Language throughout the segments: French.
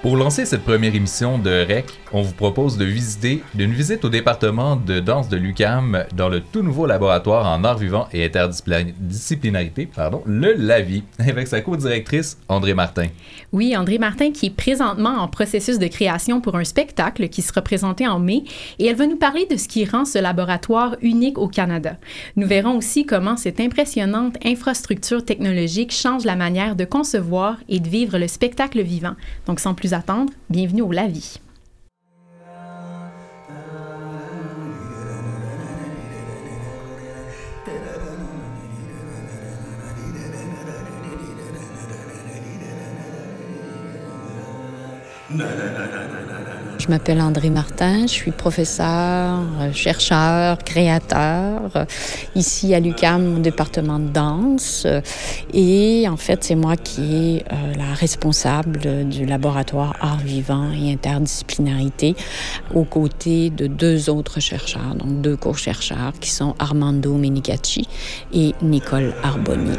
Pour lancer cette première émission de REC, on vous propose de visiter d'une visite au département de danse de l'UCAM dans le tout nouveau laboratoire en art vivant et interdisciplinarité, pardon, le LAVI, avec sa co-directrice André Martin. Oui, André Martin qui est présentement en processus de création pour un spectacle qui sera présenté en mai et elle va nous parler de ce qui rend ce laboratoire unique au Canada. Nous verrons aussi comment cette impressionnante infrastructure technologique change la manière de concevoir et de vivre le spectacle vivant. Donc sans plus attendre, bienvenue au Lavi. Je m'appelle André Martin, je suis professeur, chercheur, créateur ici à l'UCAM, au département de danse. Et en fait, c'est moi qui est euh, la responsable du laboratoire art vivant et interdisciplinarité aux côtés de deux autres chercheurs, donc deux co-chercheurs qui sont Armando Menicacci et Nicole Arboni.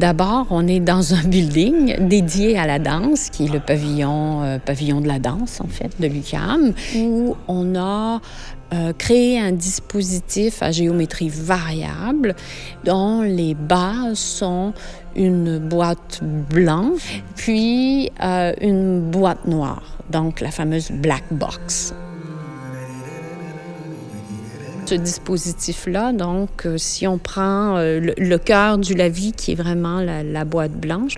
D'abord, on est dans un building dédié à la danse, qui est le pavillon, euh, de la danse, en fait, de l'UQAM, où on a euh, créé un dispositif à géométrie variable dont les bases sont une boîte blanche, puis euh, une boîte noire, donc la fameuse black box ce dispositif-là. Donc, euh, si on prend euh, le, cœur du lavis, qui est vraiment la boîte blanche,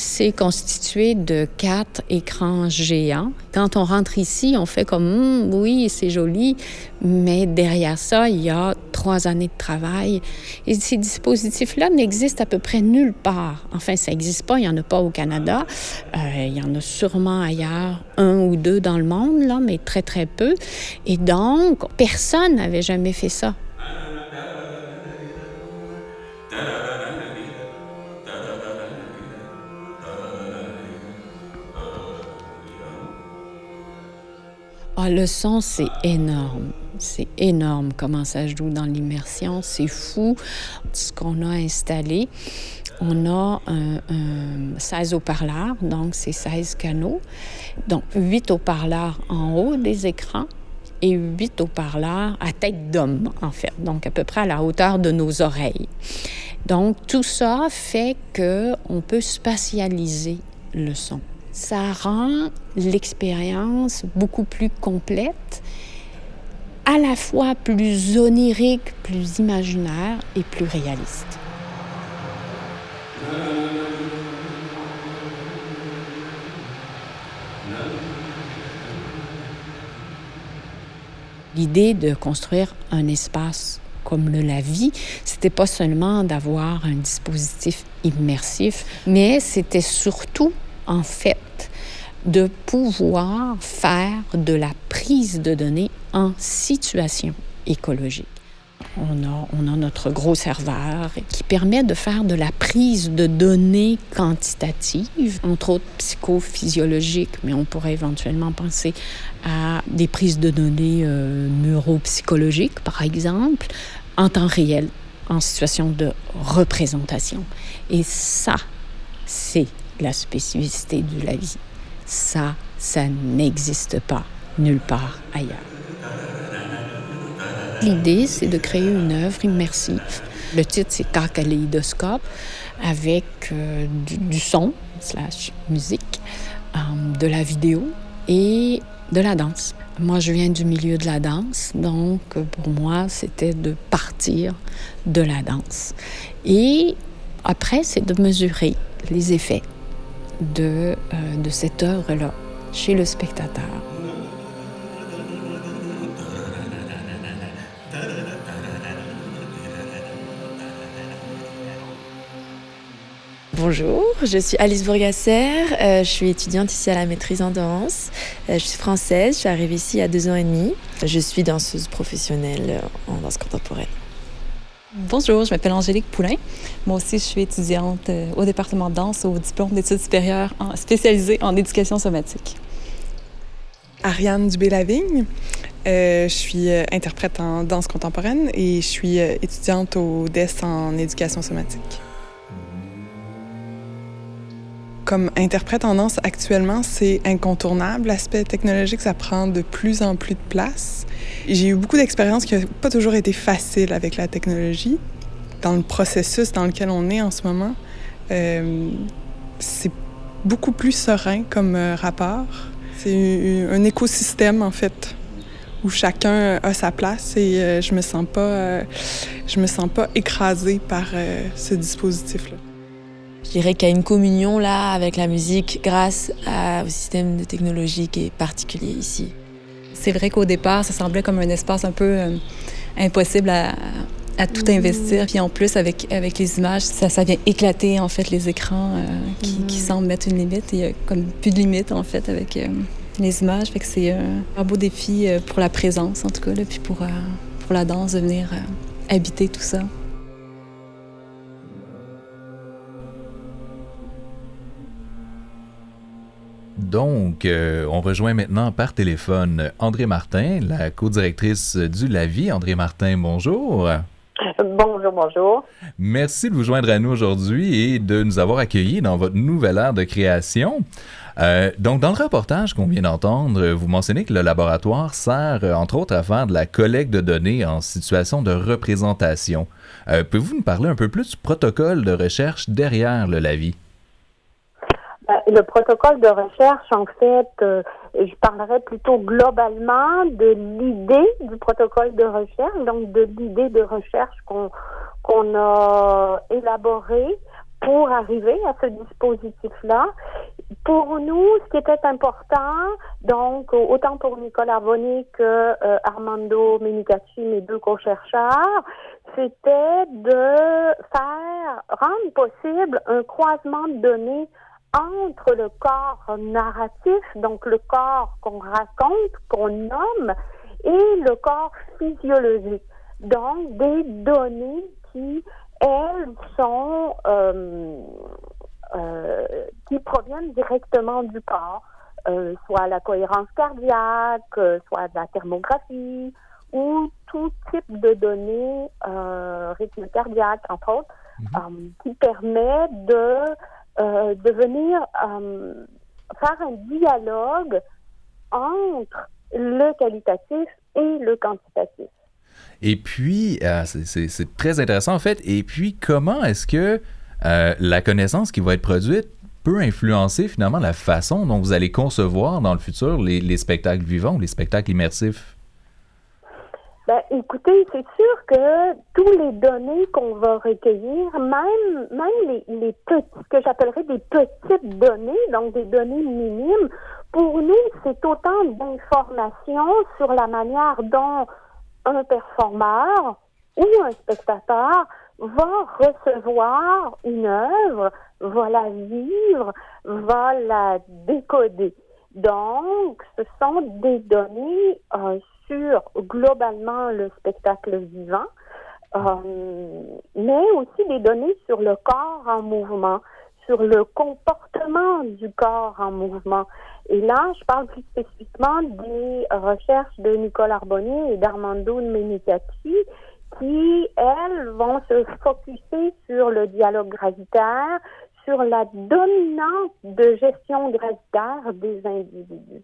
c'est constitué de quatre écrans géants. Quand on rentre ici, on fait comme hum, oui, c'est joli, mais derrière ça, il y a trois années de travail. Et ces dispositifs-là n'existent à peu près nulle part. Enfin, ça n'existe pas, il n'y en a pas au Canada. Euh, il y en a sûrement ailleurs, un ou deux dans le monde, là, mais très, très peu. Et donc, personne n'avait jamais fait ça. Ah, le son, c'est énorme. C'est énorme comment ça joue dans l'immersion. C'est fou ce qu'on a installé. On a un, 16 haut-parleurs, donc c'est 16 canaux. Donc 8 haut-parleurs en haut des écrans et 8 haut-parleurs à tête d'homme, en fait, donc à peu près à la hauteur de nos oreilles. Donc tout ça fait qu'on peut spatialiser le son ça rend l'expérience beaucoup plus complète, à la fois plus onirique, plus imaginaire et plus réaliste. L'idée de construire un espace comme le la vie, c'était pas seulement d'avoir un dispositif immersif, mais c'était surtout en fait de pouvoir faire de la prise de données en situation écologique. On a, on a, notre gros serveur qui permet de faire de la prise de données quantitatives, entre autres psychophysiologiques, mais on pourrait éventuellement penser à des prises de données euh, neuropsychologiques, par exemple, en temps réel, en situation de représentation. Et ça, c'est la spécificité de la vie. Ça, ça n'existe pas nulle part ailleurs. L'idée, c'est de créer une œuvre immersive. Le titre, c'est Kaléidoscope, avec euh, du, son, slash musique, euh, de la vidéo et de la danse. Moi, je viens du milieu de la danse, donc pour moi, c'était de partir de la danse. Et après, c'est de mesurer les effets de, euh, de cette œuvre-là chez le spectateur. Bonjour, je suis Alice Bourgasser, euh, je suis étudiante ici à la maîtrise en danse. Euh, je suis française, je suis arrivée ici il y a deux ans et demi. Je suis danseuse professionnelle en danse contemporaine. Bonjour, je m'appelle Angélique Poulain. Moi aussi, je suis étudiante euh, au département de danse au diplôme d'études supérieures spécialisée en éducation somatique. Ariane Dubé-Lavigne. Euh, je suis euh, interprète en danse contemporaine et je suis étudiante au DES en éducation somatique. Comme interprète en danse actuellement, c'est incontournable. L'aspect technologique, ça prend de plus en plus de place. J'ai eu beaucoup d'expériences qui n'ont pas toujours été faciles avec la technologie. Dans le processus dans lequel on est en ce moment, euh, c'est beaucoup plus serein comme euh, rapport. C'est un écosystème, en fait, où chacun a sa place et euh, je me me sens pas écrasée par ce dispositif-là. Je dirais qu'il y a une communion là avec la musique grâce au système de technologie qui est particulier ici. C'est vrai qu'au départ, ça semblait comme un espace un peu euh, impossible à, tout investir. Puis en plus, avec, avec les images, ça, ça vient éclater en fait les écrans euh, qui, qui, mm. semblent mettre une limite. Il y a comme plus de limite en fait avec euh, les images. Fait que c'est un beau défi pour la présence en tout cas, là, puis pour, pour la danse de venir habiter tout ça. Donc, euh, on rejoint maintenant par téléphone André Martin, la co-directrice du LAVI. André Martin, bonjour. Bonjour, bonjour. Merci de vous joindre à nous aujourd'hui et de nous avoir accueillis dans votre nouvelle ère de création. Euh, donc, dans le reportage qu'on vient d'entendre, vous mentionnez que le laboratoire sert, entre autres, à faire de la collecte de données en situation de représentation. Euh, pouvez-vous nous parler un peu plus du protocole de recherche derrière le LAVI? Euh, le protocole de recherche, en fait, euh, je parlerai plutôt globalement de l'idée du protocole de recherche, donc de l'idée de recherche qu'on qu'on a élaborée pour arriver à ce dispositif-là. Pour nous, ce qui était important, donc autant pour Nicolas Bonnet que euh, Armando Menicacci, mes deux co-chercheurs, c'était de faire rendre possible un croisement de données entre le corps narratif, donc le corps qu'on raconte, qu'on nomme, et le corps physiologique. Donc des données qui, elles, sont euh, euh, qui proviennent directement du corps, euh, soit la cohérence cardiaque, soit de la thermographie, ou tout type de données, rythme cardiaque, entre autres, mm-hmm. qui permet de euh, de venir euh, faire un dialogue entre le qualitatif et le quantitatif. Et puis, euh, c'est très intéressant en fait. Et puis, comment est-ce que la connaissance qui va être produite peut influencer finalement la façon dont vous allez concevoir dans le futur les, les spectacles vivants, les spectacles immersifs? Ben, écoutez, c'est sûr que tous les données qu'on va recueillir, même, même les, les petits, que j'appellerais des petites données, donc des données minimes, pour nous, c'est autant d'informations sur la manière dont un performeur ou un spectateur va recevoir une œuvre, va la vivre, va la décoder. Donc, ce sont des données euh, sur globalement le spectacle vivant, euh, mais aussi des données sur le corps en mouvement, sur le comportement du corps en mouvement. Et là, je parle plus spécifiquement des recherches de Nicole Arbonnier et d'Armando Menicati, qui, elles, vont se focuser sur le dialogue gravitaire, sur la dominance de gestion gravitaire des individus.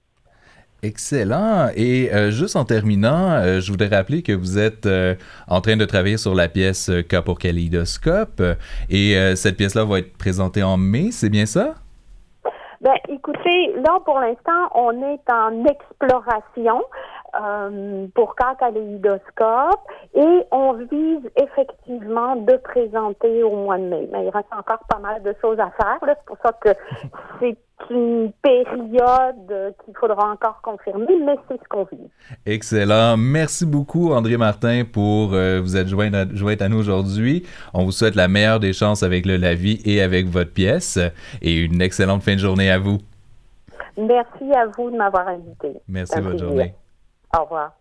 Excellent. Et euh, juste en terminant, euh, je voudrais rappeler que vous êtes euh, en train de travailler sur la pièce K pour Kaleidoscope. Et cette pièce-là va être présentée en mai, c'est bien ça? Ben, écoutez, là, pour l'instant, on est en exploration pour K Kaleidoscope et on vise effectivement de présenter au mois de mai. Mais il reste encore pas mal de choses à faire. C'est pour ça que c'est une période qu'il faudra encore confirmer, mais c'est ce qu'on vit. Excellent. Merci beaucoup, André Martin, pour euh, vous être joint à, à nous aujourd'hui. On vous souhaite la meilleure des chances avec le Lavi et avec votre pièce et une excellente fin de journée à vous. Merci à vous de m'avoir invité. Merci, bonne journée. Au revoir.